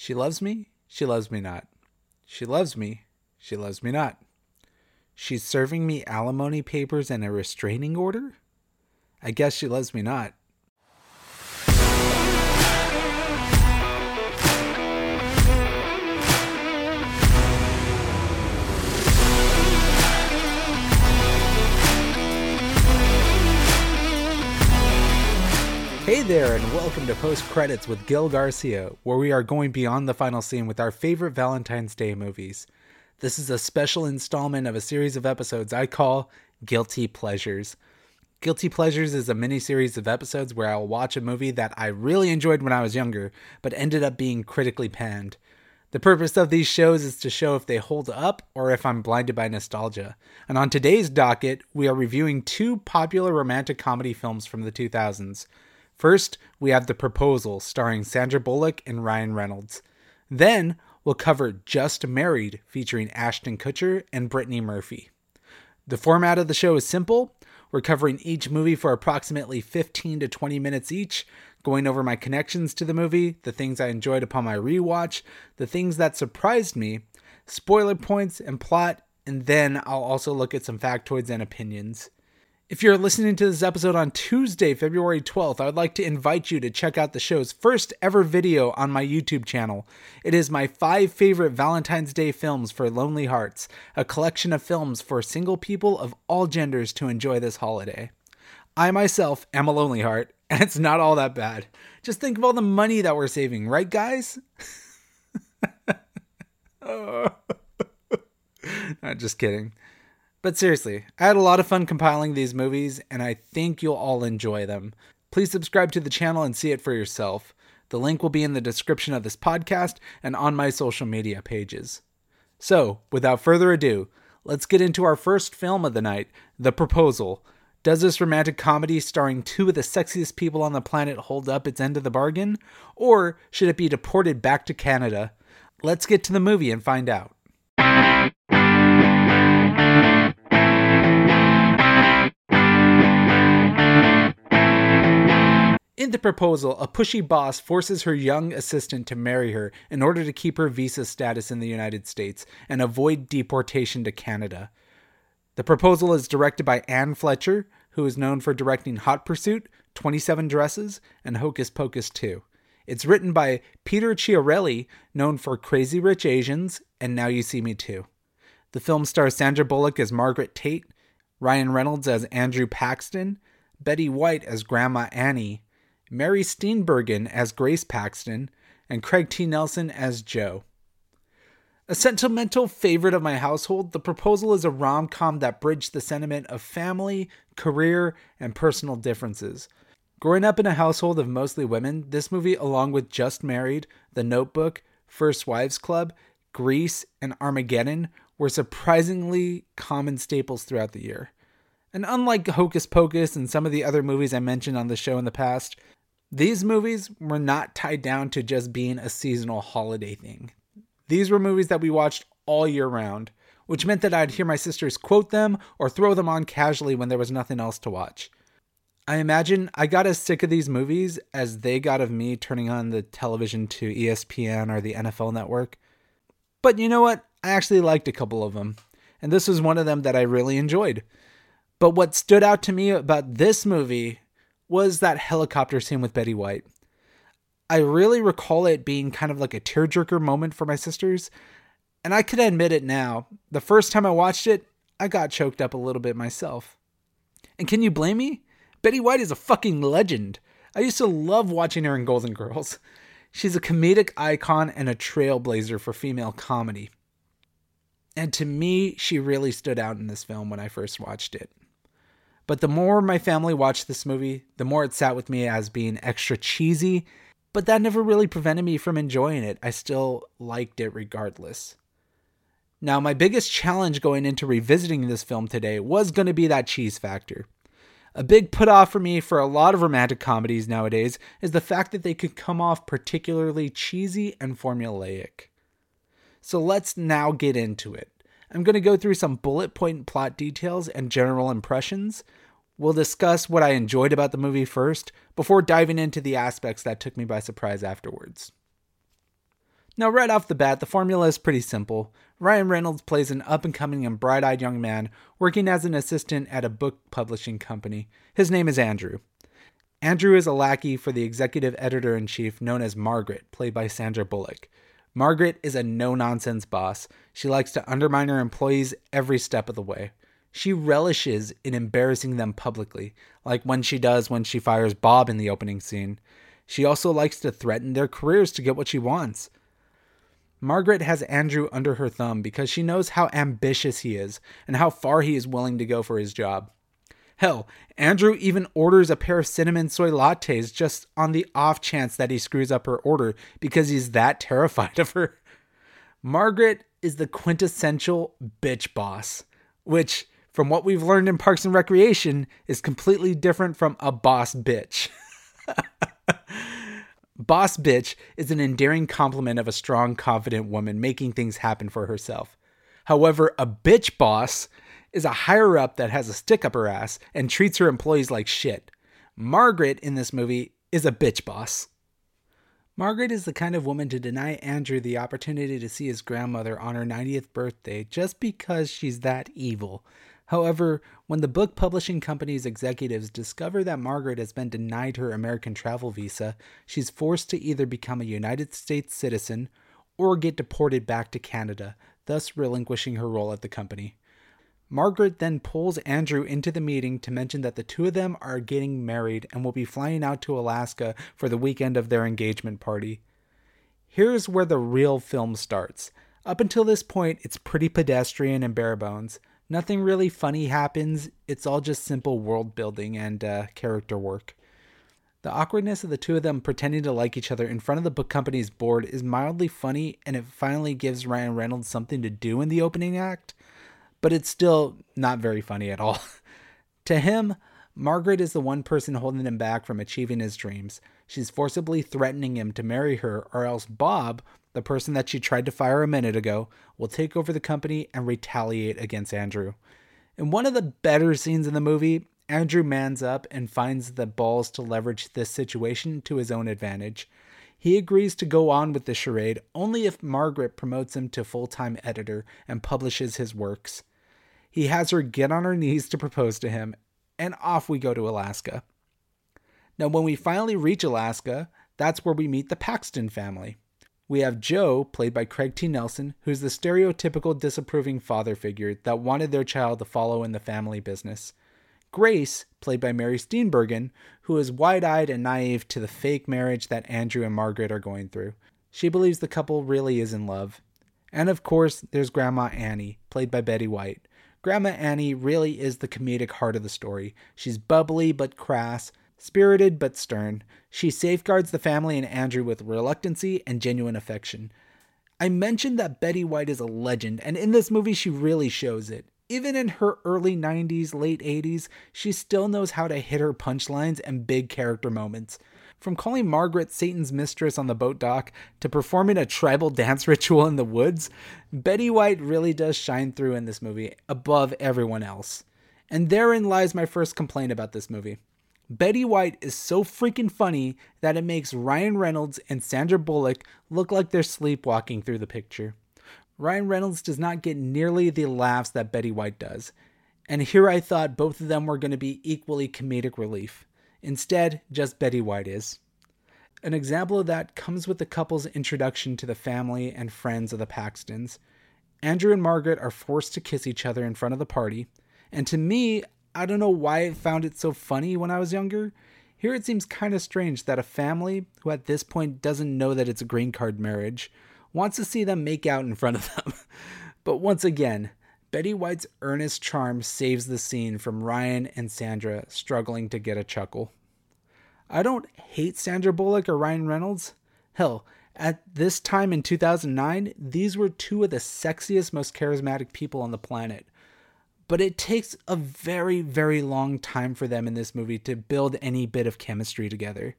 She loves me, she loves me not. She loves me, she loves me not. She's serving me alimony papers and a restraining order? I guess she loves me not. Hey there, and welcome to Post Credits with Gil Garcia, where we are going beyond the final scene with our favorite Valentine's Day movies. This is a special installment of a series of episodes I call Guilty Pleasures. Guilty Pleasures is a mini series of episodes where I'll watch a movie that I really enjoyed when I was younger, but ended up being critically panned. The purpose of these shows is to show if they hold up or if I'm blinded by nostalgia. And on today's docket, we are reviewing two popular romantic comedy films from the 2000s. First, we have The Proposal, starring Sandra Bullock and Ryan Reynolds. Then, we'll cover Just Married, featuring Ashton Kutcher and Brittany Murphy. The format of the show is simple. We're covering each movie for approximately 15 to 20 minutes each, going over my connections to the movie, the things I enjoyed upon my rewatch, the things that surprised me, spoiler points and plot, and then I'll also look at some factoids and opinions. If you're listening to this episode on Tuesday, February 12th, I would like to invite you to check out the show's first ever video on my YouTube channel. It is my five favorite Valentine's Day films for lonely hearts, a collection of films for single people of all genders to enjoy this holiday. I myself am a lonely heart, and it's not all that bad. Just think of all the money that we're saving, right, guys? oh. just kidding. But seriously, I had a lot of fun compiling these movies, and I think you'll all enjoy them. Please subscribe to the channel and see it for yourself. The link will be in the description of this podcast and on my social media pages. So, without further ado, let's get into our first film of the night The Proposal. Does this romantic comedy starring two of the sexiest people on the planet hold up its end of the bargain? Or should it be deported back to Canada? Let's get to the movie and find out. In the proposal, a pushy boss forces her young assistant to marry her in order to keep her visa status in the United States and avoid deportation to Canada. The proposal is directed by Anne Fletcher, who is known for directing Hot Pursuit, 27 Dresses, and Hocus Pocus 2. It's written by Peter Chiarelli, known for Crazy Rich Asians and Now You See Me Too. The film stars Sandra Bullock as Margaret Tate, Ryan Reynolds as Andrew Paxton, Betty White as Grandma Annie, Mary Steenburgen as Grace Paxton, and Craig T. Nelson as Joe. A sentimental favorite of my household, The Proposal is a rom com that bridged the sentiment of family, career, and personal differences. Growing up in a household of mostly women, this movie, along with Just Married, The Notebook, First Wives Club, Grease, and Armageddon, were surprisingly common staples throughout the year. And unlike Hocus Pocus and some of the other movies I mentioned on the show in the past, these movies were not tied down to just being a seasonal holiday thing. These were movies that we watched all year round, which meant that I'd hear my sisters quote them or throw them on casually when there was nothing else to watch. I imagine I got as sick of these movies as they got of me turning on the television to ESPN or the NFL network. But you know what? I actually liked a couple of them, and this was one of them that I really enjoyed. But what stood out to me about this movie was that helicopter scene with Betty White. I really recall it being kind of like a tearjerker moment for my sisters, and I can admit it now. The first time I watched it, I got choked up a little bit myself. And can you blame me? Betty White is a fucking legend. I used to love watching her in Golden Girls. She's a comedic icon and a trailblazer for female comedy. And to me, she really stood out in this film when I first watched it. But the more my family watched this movie, the more it sat with me as being extra cheesy, but that never really prevented me from enjoying it. I still liked it regardless. Now, my biggest challenge going into revisiting this film today was going to be that cheese factor. A big put off for me for a lot of romantic comedies nowadays is the fact that they could come off particularly cheesy and formulaic. So let's now get into it. I'm going to go through some bullet point plot details and general impressions. We'll discuss what I enjoyed about the movie first, before diving into the aspects that took me by surprise afterwards. Now, right off the bat, the formula is pretty simple. Ryan Reynolds plays an up and coming and bright eyed young man working as an assistant at a book publishing company. His name is Andrew. Andrew is a lackey for the executive editor in chief known as Margaret, played by Sandra Bullock. Margaret is a no nonsense boss. She likes to undermine her employees every step of the way. She relishes in embarrassing them publicly, like when she does when she fires Bob in the opening scene. She also likes to threaten their careers to get what she wants. Margaret has Andrew under her thumb because she knows how ambitious he is and how far he is willing to go for his job. Hell, Andrew even orders a pair of cinnamon soy lattes just on the off chance that he screws up her order because he's that terrified of her. Margaret is the quintessential bitch boss, which, from what we've learned in Parks and Recreation, is completely different from a boss bitch. Boss bitch is an endearing compliment of a strong, confident woman making things happen for herself. However, a bitch boss is a higher up that has a stick up her ass and treats her employees like shit. Margaret in this movie is a bitch boss. Margaret is the kind of woman to deny Andrew the opportunity to see his grandmother on her 90th birthday just because she's that evil. However, when the book publishing company's executives discover that Margaret has been denied her American travel visa, she's forced to either become a United States citizen or get deported back to Canada, thus relinquishing her role at the company. Margaret then pulls Andrew into the meeting to mention that the two of them are getting married and will be flying out to Alaska for the weekend of their engagement party. Here's where the real film starts. Up until this point, it's pretty pedestrian and bare bones. Nothing really funny happens. It's all just simple world building and uh, character work. The awkwardness of the two of them pretending to like each other in front of the book company's board is mildly funny, and it finally gives Ryan Reynolds something to do in the opening act, but it's still not very funny at all. to him, Margaret is the one person holding him back from achieving his dreams. She's forcibly threatening him to marry her, or else Bob, the person that she tried to fire a minute ago, will take over the company and retaliate against Andrew. In one of the better scenes in the movie, Andrew mans up and finds the balls to leverage this situation to his own advantage. He agrees to go on with the charade only if Margaret promotes him to full time editor and publishes his works. He has her get on her knees to propose to him, and off we go to Alaska. Now, when we finally reach Alaska, that's where we meet the Paxton family. We have Joe, played by Craig T. Nelson, who's the stereotypical disapproving father figure that wanted their child to follow in the family business. Grace, played by Mary Steenburgen, who is wide eyed and naive to the fake marriage that Andrew and Margaret are going through. She believes the couple really is in love. And of course, there's Grandma Annie, played by Betty White. Grandma Annie really is the comedic heart of the story. She's bubbly but crass, Spirited but stern, she safeguards the family and Andrew with reluctancy and genuine affection. I mentioned that Betty White is a legend, and in this movie, she really shows it. Even in her early 90s, late 80s, she still knows how to hit her punchlines and big character moments. From calling Margaret Satan's mistress on the boat dock to performing a tribal dance ritual in the woods, Betty White really does shine through in this movie above everyone else. And therein lies my first complaint about this movie. Betty White is so freaking funny that it makes Ryan Reynolds and Sandra Bullock look like they're sleepwalking through the picture. Ryan Reynolds does not get nearly the laughs that Betty White does, and here I thought both of them were going to be equally comedic relief. Instead, just Betty White is. An example of that comes with the couple's introduction to the family and friends of the Paxtons. Andrew and Margaret are forced to kiss each other in front of the party, and to me, I don't know why I found it so funny when I was younger. Here it seems kind of strange that a family, who at this point doesn't know that it's a green card marriage, wants to see them make out in front of them. but once again, Betty White's earnest charm saves the scene from Ryan and Sandra struggling to get a chuckle. I don't hate Sandra Bullock or Ryan Reynolds. Hell, at this time in 2009, these were two of the sexiest, most charismatic people on the planet but it takes a very, very long time for them in this movie to build any bit of chemistry together.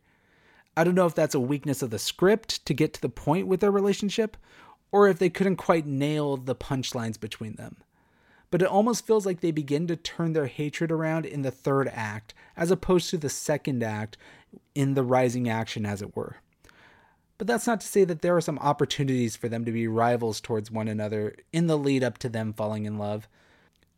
I don't know if that's a weakness of the script to get to the point with their relationship, or if they couldn't quite nail the punchlines between them. But it almost feels like they begin to turn their hatred around in the third act, as opposed to the second act in the rising action, as it were. but that's not to say that there are some opportunities for them to be rivals towards one another in the lead up to them falling in love.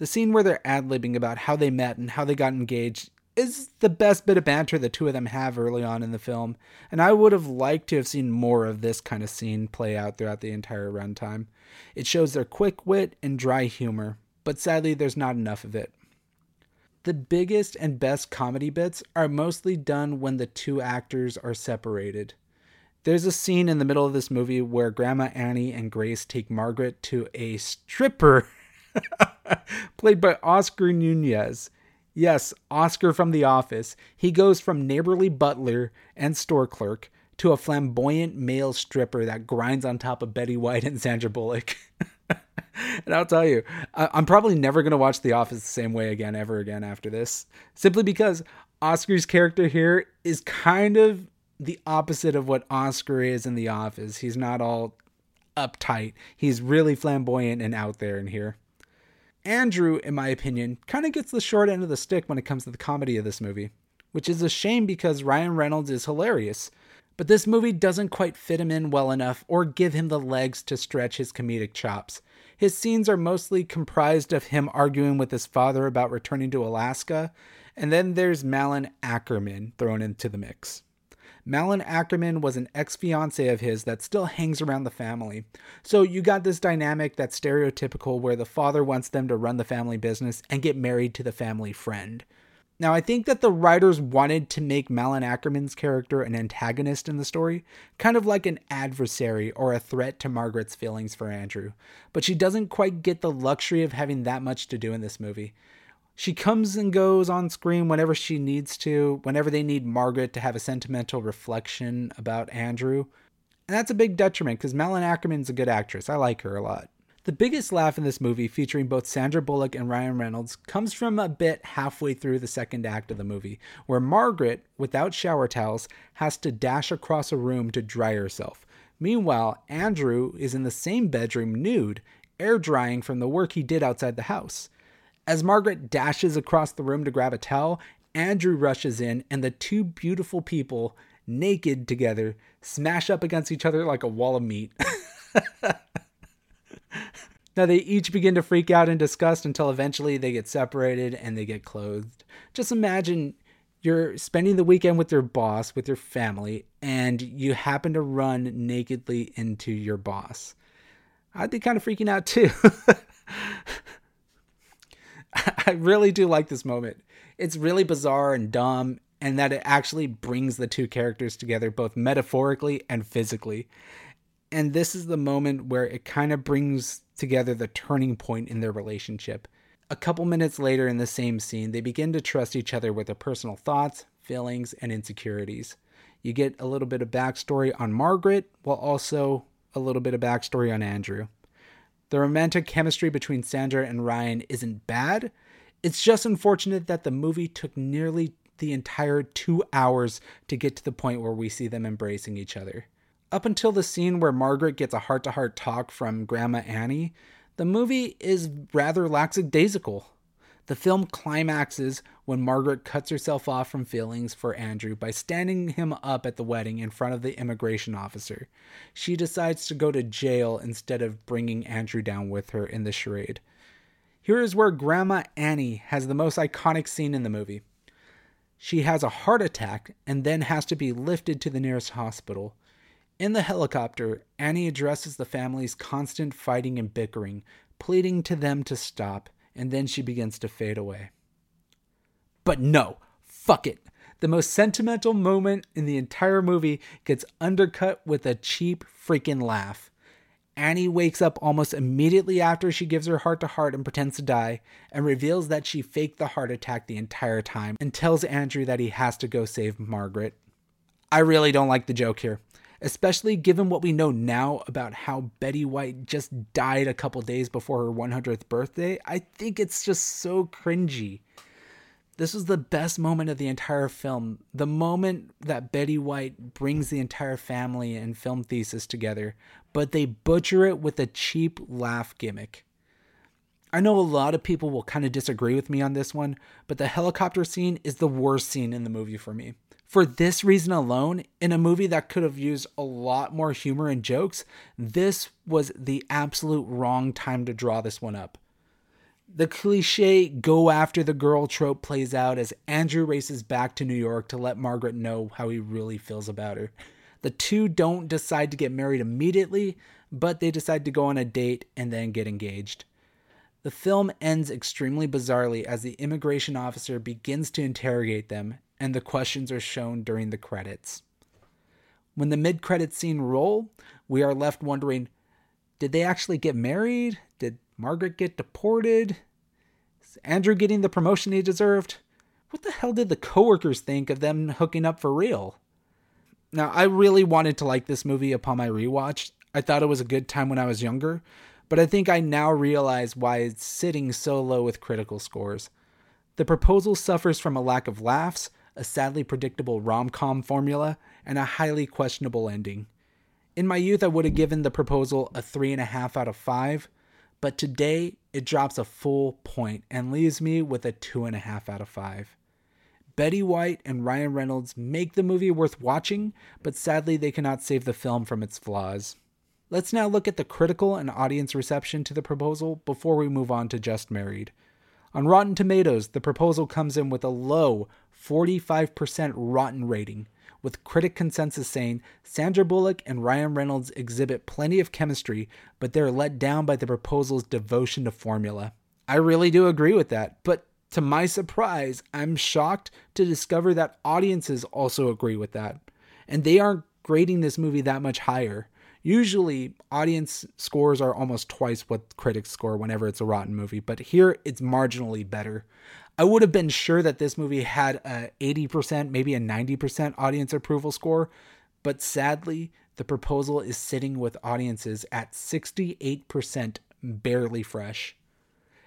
The scene where they're ad libbing about how they met and how they got engaged is the best bit of banter the two of them have early on in the film, and I would have liked to have seen more of this kind of scene play out throughout the entire runtime. It shows their quick wit and dry humor, but sadly, there's not enough of it. The biggest and best comedy bits are mostly done when the two actors are separated. There's a scene in the middle of this movie where Grandma Annie and Grace take Margaret to a stripper played by Oscar Nunez. Yes, Oscar from The Office. He goes from neighborly butler and store clerk to a flamboyant male stripper that grinds on top of Betty White and Sandra Bullock. and I'll tell you, I'm probably never going to watch The Office the same way again, ever again after this. Simply because Oscar's character here is kind of the opposite of what Oscar is in The Office. He's not all uptight, he's really flamboyant and out there in here. Andrew, in my opinion, kind of gets the short end of the stick when it comes to the comedy of this movie, which is a shame because Ryan Reynolds is hilarious. But this movie doesn't quite fit him in well enough or give him the legs to stretch his comedic chops. His scenes are mostly comprised of him arguing with his father about returning to Alaska, and then there's Malin Akerman thrown into the mix. Malin Akerman was an ex fiance of his that still hangs around the family. So you got this dynamic that's stereotypical where the father wants them to run the family business and get married to the family friend. Now, I think that the writers wanted to make Malin Akerman's character an antagonist in the story, kind of like an adversary or a threat to Margaret's feelings for Andrew, but she doesn't quite get the luxury of having that much to do in this movie. She comes and goes on screen whenever she needs to, whenever they need Margaret to have a sentimental reflection about Andrew. And that's a big detriment because Malin Akerman's a good actress. I like her a lot. The biggest laugh in this movie, featuring both Sandra Bullock and Ryan Reynolds, comes from a bit halfway through the second act of the movie, where Margaret, without shower towels, has to dash across a room to dry herself. Meanwhile, Andrew is in the same bedroom nude, air drying from the work he did outside the house. As Margaret dashes across the room to grab a towel, Andrew rushes in, and the two beautiful people, naked together, smash up against each other like a wall of meat. now they each begin to freak out in disgust until eventually they get separated and they get clothed. Just imagine you're spending the weekend with your boss, with your family, and you happen to run nakedly into your boss. I'd be kind of freaking out too. I really do like this moment. It's really bizarre and dumb, and that it actually brings the two characters together both metaphorically and physically. And this is the moment where it kind of brings together the turning point in their relationship. A couple minutes later in the same scene, they begin to trust each other with their personal thoughts, feelings, and insecurities. You get a little bit of backstory on Margaret, while also a little bit of backstory on Andrew. The romantic chemistry between Sandra and Ryan isn't bad. It's just unfortunate that the movie took nearly the entire two hours to get to the point where we see them embracing each other. Up until the scene where Margaret gets a heart to heart talk from Grandma Annie, the movie is rather lackadaisical. The film climaxes when Margaret cuts herself off from feelings for Andrew by standing him up at the wedding in front of the immigration officer. She decides to go to jail instead of bringing Andrew down with her in the charade. Here is where Grandma Annie has the most iconic scene in the movie. She has a heart attack and then has to be lifted to the nearest hospital. In the helicopter, Annie addresses the family's constant fighting and bickering, pleading to them to stop and then she begins to fade away. But no, fuck it. The most sentimental moment in the entire movie gets undercut with a cheap freaking laugh. Annie wakes up almost immediately after she gives her heart to heart and pretends to die, and reveals that she faked the heart attack the entire time and tells Andrew that he has to go save Margaret. I really don't like the joke here especially given what we know now about how Betty White just died a couple days before her 100th birthday. I think it's just so cringy. This was the best moment of the entire film. The moment that Betty White brings the entire family and film thesis together, but they butcher it with a cheap laugh gimmick. I know a lot of people will kind of disagree with me on this one, but the helicopter scene is the worst scene in the movie for me For this reason alone, in a movie that could have used a lot more humor and jokes, this was the absolute wrong time to draw this one up. The cliche go after the girl trope plays out as Andrew races back to New York to let Margaret know how he really feels about her. The two don't decide to get married immediately, but they decide to go on a date and then get engaged. The film ends extremely bizarrely as the immigration officer begins to interrogate them, and the questions are shown during the credits. When the mid credit scene roll, we are left wondering did they actually get married? Did Margaret get deported? Is Andrew getting the promotion he deserved? What the hell did the coworkers think of them hooking up for real? Now, I really wanted to like this movie upon my rewatch. I thought it was a good time when I was younger, but I think I now realize why it's sitting so low with critical scores. The proposal suffers from a lack of laughs, a sadly predictable rom com formula, and a highly questionable ending. In my youth, I would have given the proposal a 3.5 out of 5, but today it drops a full point and leaves me with a 2.5 out of 5. Betty White and Ryan Reynolds make the movie worth watching, but sadly they cannot save the film from its flaws. Let's now look at the critical and audience reception to the proposal before we move on to Just Married. On Rotten Tomatoes, the proposal comes in with a low 45% rotten rating, with critic consensus saying Sandra Bullock and Ryan Reynolds exhibit plenty of chemistry, but they're let down by the proposal's devotion to formula. I really do agree with that, but to my surprise, I'm shocked to discover that audiences also agree with that. And they aren't grading this movie that much higher. Usually, audience scores are almost twice what critics score whenever it's a rotten movie, but here it's marginally better. I would have been sure that this movie had a 80%, maybe a 90% audience approval score, but sadly, the proposal is sitting with audiences at 68% barely fresh.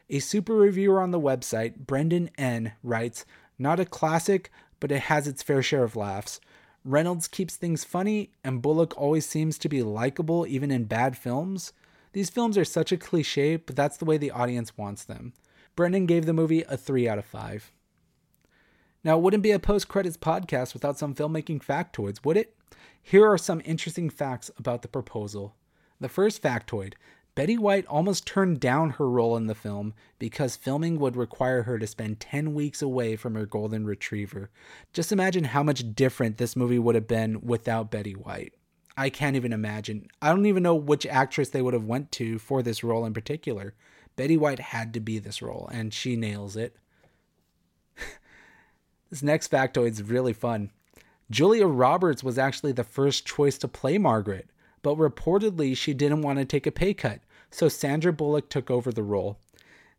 A super reviewer on the website, Brendan N., writes, Not a classic, but it has its fair share of laughs. Reynolds keeps things funny, and Bullock always seems to be likable even in bad films. These films are such a cliche, but that's the way the audience wants them. Brendan gave the movie a 3 out of 5. Now, it wouldn't be a post credits podcast without some filmmaking factoids, would it? Here are some interesting facts about the proposal. The first factoid Betty White almost turned down her role in the film because filming would require her to spend 10 weeks away from her golden retriever. Just imagine how much different this movie would have been without Betty White. I can't even imagine. I don't even know which actress they would have went to for this role in particular. Betty White had to be this role, and she nails it. this next factoid is really fun. Julia Roberts was actually the first choice to play Margaret, but reportedly she didn't want to take a pay cut, so Sandra Bullock took over the role.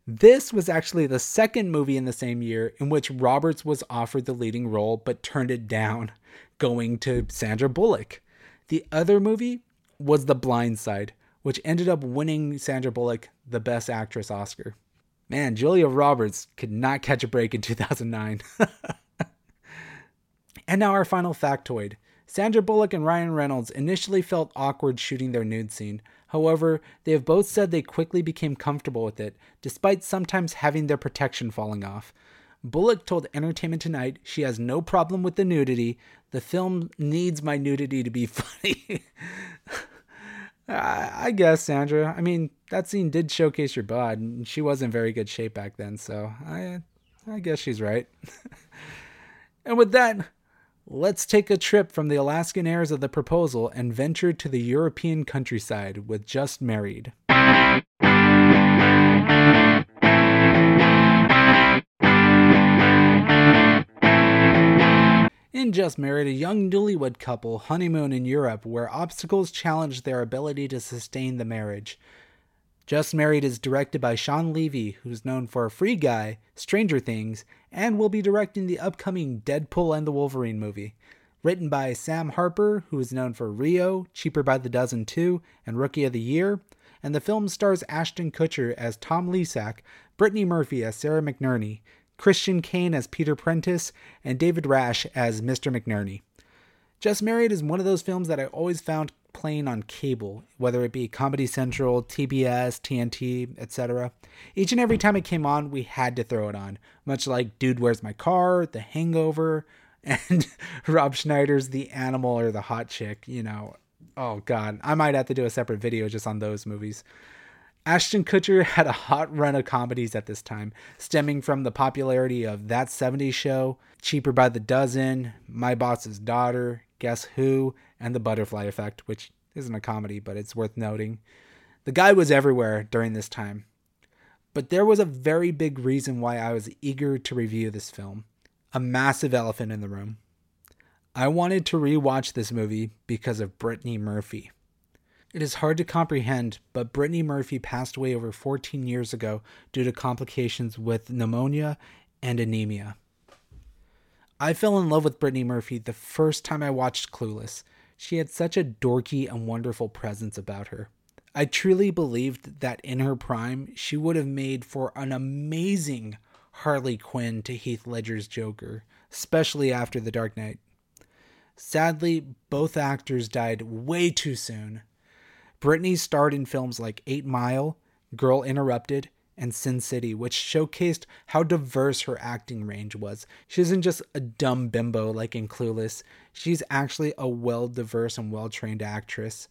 This was actually the second movie in the same year in which Roberts was offered the leading role but turned it down, going to Sandra Bullock. The other movie was The Blind Side, which ended up winning Sandra Bullock the Best Actress Oscar. Man, Julia Roberts could not catch a break in 2009. and now our final factoid. Sandra Bullock and Ryan Reynolds initially felt awkward shooting their nude scene. However, they have both said they quickly became comfortable with it, despite sometimes having their protection falling off. Bullock told Entertainment Tonight she has no problem with the nudity. The film needs my nudity to be funny. I, guess Sandra. I mean, that scene did showcase your bod, and she was in very good shape back then. So I, I guess she's right. and with that, let's take a trip from the Alaskan airs of the proposal and venture to the European countryside with Just Married. In Just Married, a young newlywed couple honeymoon in Europe where obstacles challenge their ability to sustain the marriage. Just Married is directed by Shawn Levy, who's known for Free Guy, Stranger Things, and will be directing the upcoming Deadpool and the Wolverine movie. Written by Sam Harper, who is known for Rio, Cheaper by the Dozen 2, and Rookie of the Year, and the film stars Ashton Kutcher as Tom Leezak, Brittany Murphy as Sarah McNerney, Christian Kane as Peter Prentice, and David Rasche as Mr. McNerney. Just Married is one of those films that I always found playing on cable, whether it be Comedy Central, TBS, TNT, etc. Each and every time it came on, we had to throw it on, much like Dude, Where's My Car, The Hangover, and Rob Schneider's the animal or the hot chick, you know. Oh god, I might have to do a separate video just on those movies. Ashton Kutcher had a hot run of comedies at this time, stemming from the popularity of That 70s Show, Cheaper by the Dozen, My Boss's Daughter, Guess Who, and The Butterfly Effect, which isn't a comedy, but it's worth noting. The guy was everywhere during this time. But there was a very big reason why I was eager to review this film a massive elephant in the room. I wanted to rewatch this movie because of Brittany Murphy. It is hard to comprehend, but Brittany Murphy passed away over 14 years ago due to complications with pneumonia and anemia. I fell in love with Brittany Murphy the first time I watched Clueless. She had such a dorky and wonderful presence about her. I truly believed that in her prime, she would have made for an amazing Harley Quinn to Heath Ledger's Joker, especially after The Dark Knight. Sadly, both actors died way too soon. Brittany starred in films like Eight Mile, Girl Interrupted, and Sin City, which showcased how diverse her acting range was. She isn't just a dumb bimbo like in Clueless, she's actually a well diverse and well trained actress.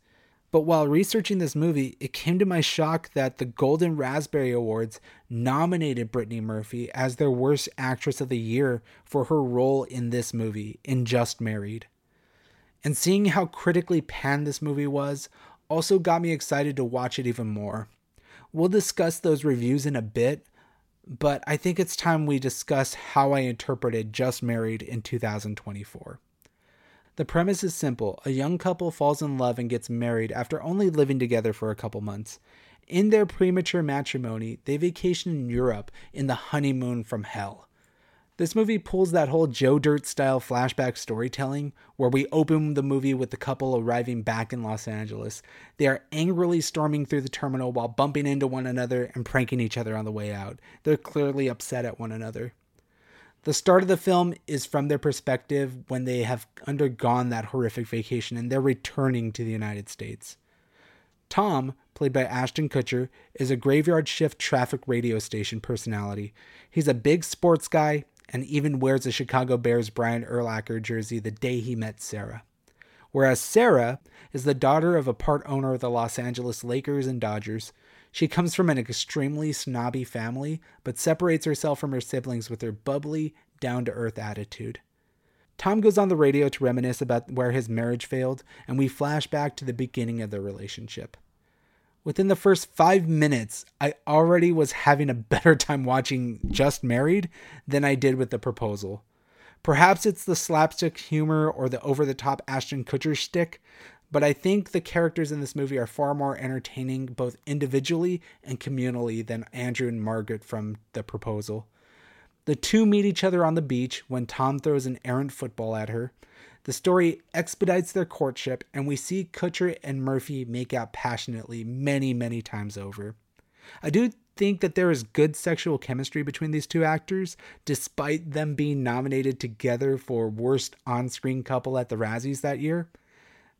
But while researching this movie, it came to my shock that the Golden Raspberry Awards nominated Brittany Murphy as their Worst Actress of the Year for her role in this movie, in Just Married. And seeing how critically panned this movie was also got me excited to watch it even more. We'll discuss those reviews in a bit, but I think it's time we discuss how I interpreted Just Married in 2024. The premise is simple a young couple falls in love and gets married after only living together for a couple months. In their premature matrimony, they vacation in Europe in the honeymoon from hell. This movie pulls that whole Joe Dirt style flashback storytelling where we open the movie with the couple arriving back in Los Angeles. They are angrily storming through the terminal while bumping into one another and pranking each other on the way out. They're clearly upset at one another. The start of the film is from their perspective when they have undergone that horrific vacation and they're returning to the United States. Tom, played by Ashton Kutcher, is a graveyard shift traffic radio station personality. He's a big sports guy and even wears a Chicago Bears Brian Urlacher jersey the day he met Sarah. Whereas Sarah is the daughter of a part owner of the Los Angeles Lakers and Dodgers. She comes from an extremely snobby family, but separates herself from her siblings with her bubbly, down to earth attitude. Tom goes on the radio to reminisce about where his marriage failed, and we flash back to the beginning of their relationship. Within the first five minutes, I already was having a better time watching Just Married than I did with the proposal. Perhaps it's the slapstick humor or the over the top Ashton Kutcher shtick, but I think the characters in this movie are far more entertaining both individually and communally than Andrew and Margaret from The Proposal. The two meet each other on the beach when Tom throws an errant football at her. The story expedites their courtship, and we see Kutcher and Murphy make out passionately many, many times over. I do think that there is good sexual chemistry between these two actors, despite them being nominated together for Worst On Screen Couple at the Razzies that year.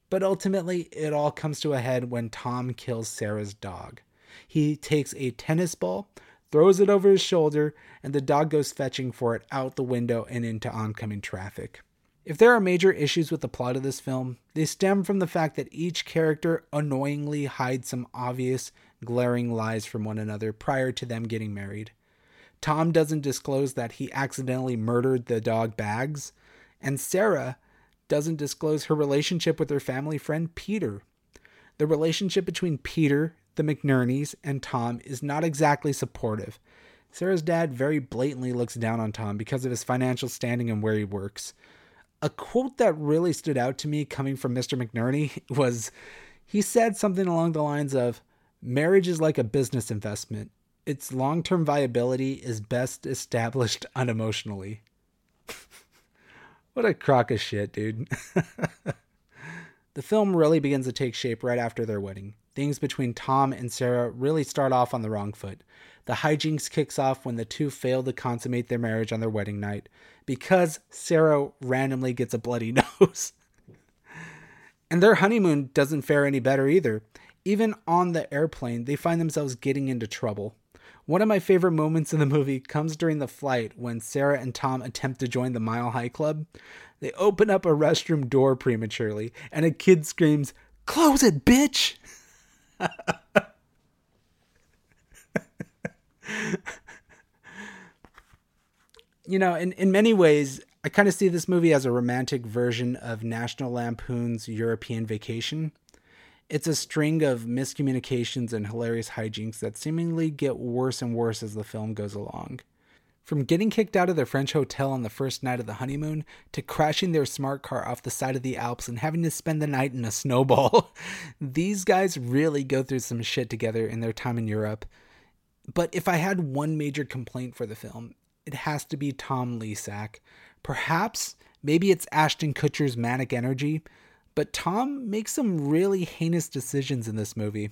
But ultimately, it all comes to a head when Tom kills Sarah's dog. He takes a tennis ball, throws it over his shoulder, and the dog goes fetching for it out the window and into oncoming traffic. If there are major issues with the plot of this film, they stem from the fact that each character annoyingly hides some obvious, glaring lies from one another prior to them getting married. Tom doesn't disclose that he accidentally murdered the dog Bags, and Sarah doesn't disclose her relationship with her family friend Peter. The relationship between Peter, the McNerneys, and Tom is not exactly supportive. Sarah's dad very blatantly looks down on Tom because of his financial standing and where he works. A quote that really stood out to me coming from Mr. McNerney was he said something along the lines of Marriage is like a business investment. Its long term viability is best established unemotionally. What a crock of shit, dude. The film really begins to take shape right after their wedding. Things between Tom and Sarah really start off on the wrong foot. The hijinks kicks off when the two fail to consummate their marriage on their wedding night because Sarah randomly gets a bloody nose. and their honeymoon doesn't fare any better either. Even on the airplane, they find themselves getting into trouble. One of my favorite moments in the movie comes during the flight when Sarah and Tom attempt to join the Mile High Club. They open up a restroom door prematurely, and a kid screams, Close it, bitch! you know, in, in many ways, I kind of see this movie as a romantic version of National Lampoon's European Vacation. It's a string of miscommunications and hilarious hijinks that seemingly get worse and worse as the film goes along. From getting kicked out of their French hotel on the first night of the honeymoon to crashing their smart car off the side of the Alps and having to spend the night in a snowball, these guys really go through some shit together in their time in Europe. But if I had one major complaint for the film, it has to be Tom Leezak. Perhaps, maybe it's Ashton Kutcher's manic energy, but Tom makes some really heinous decisions in this movie.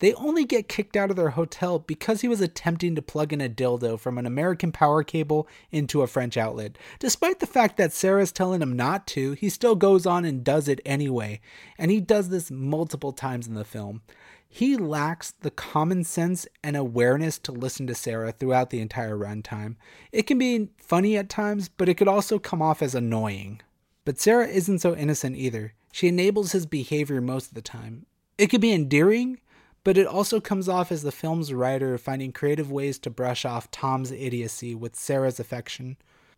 They only get kicked out of their hotel because he was attempting to plug in a dildo from an American power cable into a French outlet. Despite the fact that Sarah's telling him not to, he still goes on and does it anyway. And he does this multiple times in the film. He lacks the common sense and awareness to listen to Sarah throughout the entire runtime. It can be funny at times, but it could also come off as annoying. But Sarah isn't so innocent either. She enables his behavior most of the time. It could be endearing, but it also comes off as the film's writer finding creative ways to brush off Tom's idiocy with Sarah's affection.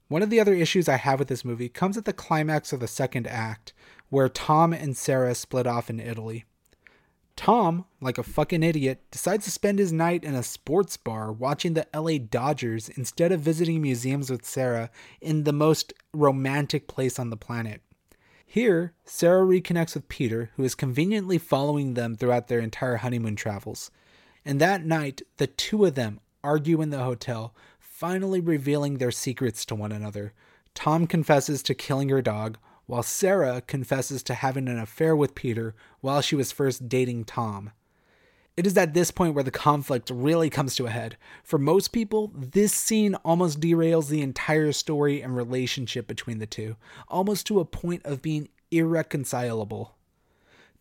One of the other issues I have with this movie comes at the climax of the second act, where Tom and Sarah split off in Italy. Tom, like a fucking idiot, decides to spend his night in a sports bar watching the LA Dodgers instead of visiting museums with Sarah in the most romantic place on the planet. Here, Sarah reconnects with Peter, who is conveniently following them throughout their entire honeymoon travels. And that night, the two of them argue in the hotel, finally revealing their secrets to one another. Tom confesses to killing her dog, while Sarah confesses to having an affair with Peter while she was first dating Tom. It is at this point where the conflict really comes to a head. For most people, this scene almost derails the entire story and relationship between the two, almost to a point of being irreconcilable.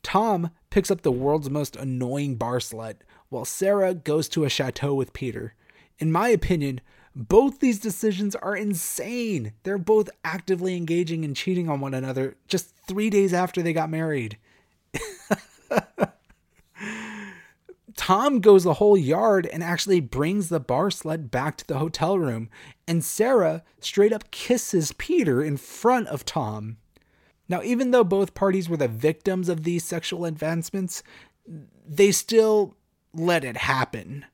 Tom picks up the world's most annoying bar slut, while Sarah goes to a chateau with Peter. In my opinion, both these decisions are insane. They're both actively engaging and cheating on one another just three days after they got married. Tom goes the whole yard and actually brings the bar sled back to the hotel room, and Sarah straight up kisses Peter in front of Tom. Now, even though both parties were the victims of these sexual advancements, they still let it happen.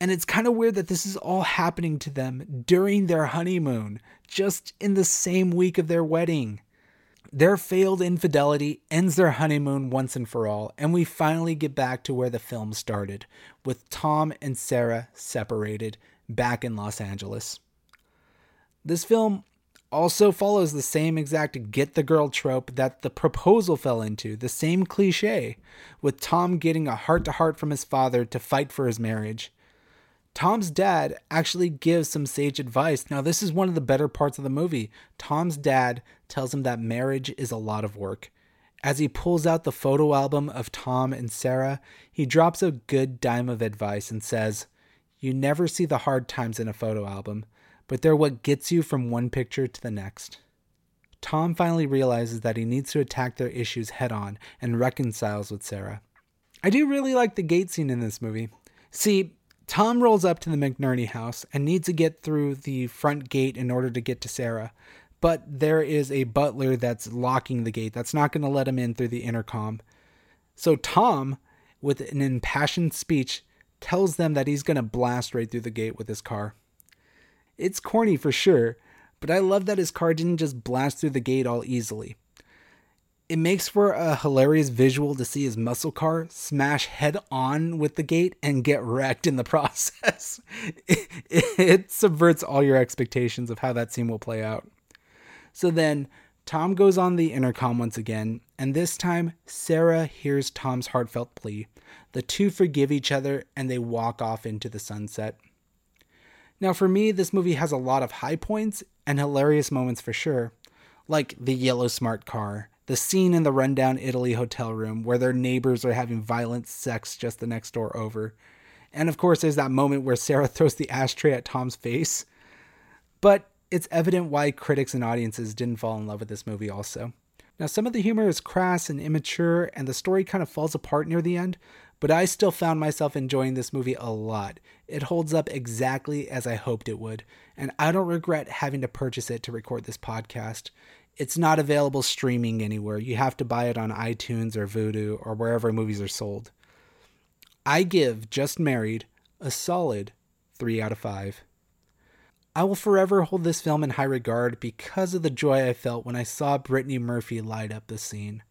And it's kind of weird that this is all happening to them during their honeymoon, just in the same week of their wedding. Their failed infidelity ends their honeymoon once and for all, and we finally get back to where the film started, with Tom and Sarah separated back in Los Angeles. This film also follows the same exact get the girl trope that the proposal fell into, the same cliche, with Tom getting a heart to heart from his father to fight for his marriage. Tom's dad actually gives some sage advice. Now, this is one of the better parts of the movie. Tom's dad tells him that marriage is a lot of work. As he pulls out the photo album of Tom and Sarah, he drops a good dime of advice and says, You never see the hard times in a photo album, but they're what gets you from one picture to the next. Tom finally realizes that he needs to attack their issues head on and reconciles with Sarah. I do really like the gate scene in this movie. See, Tom rolls up to the McNerney house and needs to get through the front gate in order to get to Sarah. But there is a butler that's locking the gate, that's not going to let him in through the intercom. So Tom, with an impassioned speech, tells them that he's going to blast right through the gate with his car. It's corny for sure, but I love that his car didn't just blast through the gate all easily it makes for a hilarious visual to see his muscle car smash head on with the gate and get wrecked in the process. it, it, subverts all your expectations of how that scene will play out. So then Tom goes on the intercom once again, and this time Sarah hears Tom's heartfelt plea. The two forgive each other and they walk off into the sunset. Now, for me, this movie has a lot of high points and hilarious moments for sure, like the yellow smart car the scene in the rundown Italy hotel room where their neighbors are having violent sex just the next door over, And of course, there's that moment where Sarah throws the ashtray at Tom's face. But it's evident why critics and audiences didn't fall in love with this movie, also. Now, some of the humor is crass and immature, and the story kind of falls apart near the end, but I still found myself enjoying this movie a lot. It holds up exactly as I hoped it would, and I don't regret having to purchase it to record this podcast. It's not available streaming anywhere. You have to buy it on iTunes or Vudu or wherever movies are sold. I give Just Married a solid 3 out of 5. I will forever hold this film in high regard because of the joy I felt when I saw Brittany Murphy light up the scene.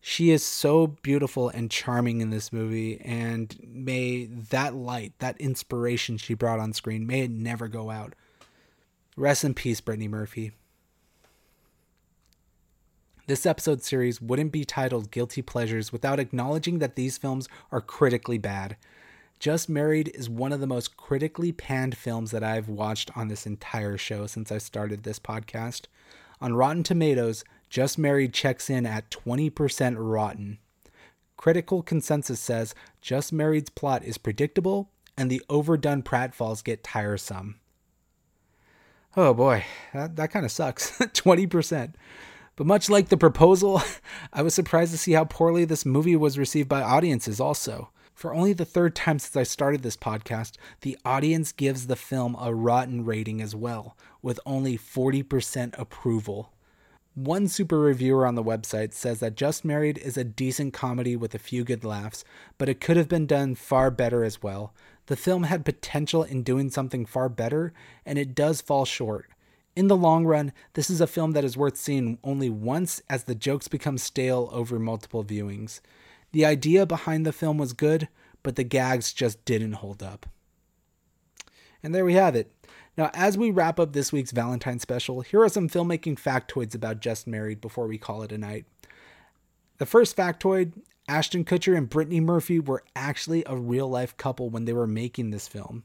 She is so beautiful and charming in this movie, and may that light, that inspiration she brought on screen, may it never go out. Rest in peace, Brittany Murphy. This episode series wouldn't be titled Guilty Pleasures without acknowledging that these films are critically bad. Just Married is one of the most critically panned films that I've watched on this entire show since I started this podcast. On Rotten Tomatoes, Just Married checks in at 20% rotten. Critical consensus says Just Married's plot is predictable and the overdone pratfalls get tiresome. Oh boy, that, that kind of sucks. 20%. But much like the proposal, I was surprised to see how poorly this movie was received by audiences also. For only the third time since I started this podcast, the audience gives the film a rotten rating as well, with only 40% approval. One super reviewer on the website says that Just Married is a decent comedy with a few good laughs, but it could have been done far better as well. The film had potential in doing something far better, and it does fall short. In the long run, this is a film that is worth seeing only once as the jokes become stale over multiple viewings. The idea behind the film was good, but the gags just didn't hold up. And there we have it. Now, as we wrap up this week's Valentine special, here are some filmmaking factoids about Just Married before we call it a night. The first factoid Ashton Kutcher and Brittany Murphy were actually a real life couple when they were making this film.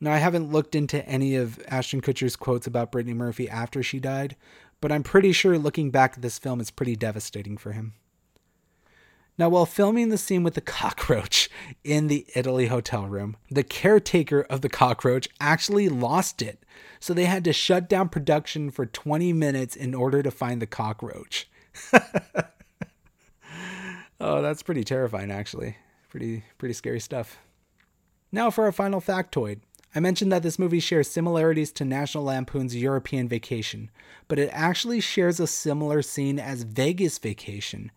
Now, I haven't looked into any of Ashton Kutcher's quotes about Brittany Murphy after she died, but I'm pretty sure looking back at this film is pretty devastating for him. Now, while filming the scene with the cockroach in the Italy hotel room, the caretaker of the cockroach actually lost it. So they had to shut down production for 20 minutes in order to find the cockroach. oh, that's pretty terrifying, actually. Pretty, pretty scary stuff. Now for our final factoid. I mentioned that this movie shares similarities to National Lampoon's European Vacation, but it actually shares a similar scene as Vegas Vacation.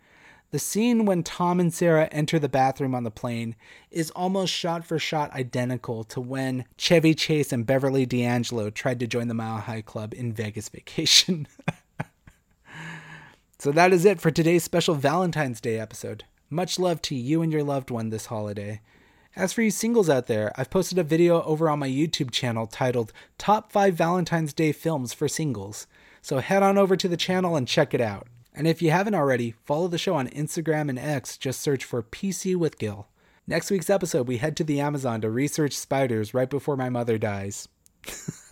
The scene when Tom and Sarah enter the bathroom on the plane is almost shot for shot identical to when Chevy Chase and Beverly D'Angelo tried to join the Mile High Club in Vegas Vacation. so that is it for today's special Valentine's Day episode. Much love to you and your loved one this holiday. As for you singles out there, I've posted a video over on my YouTube channel titled Top 5 Valentine's Day Films for Singles. So head on over to the channel and check it out. And if you haven't already, follow the show on Instagram and X. Just search for PC with Gil. Next week's episode, we head to the Amazon to research spiders right before my mother dies.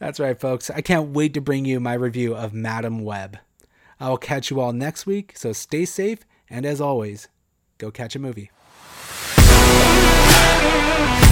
That's right, folks. I can't wait to bring you my review of Madame Web. I will catch you all next week, so stay safe, and as always, go catch a movie. Thank you.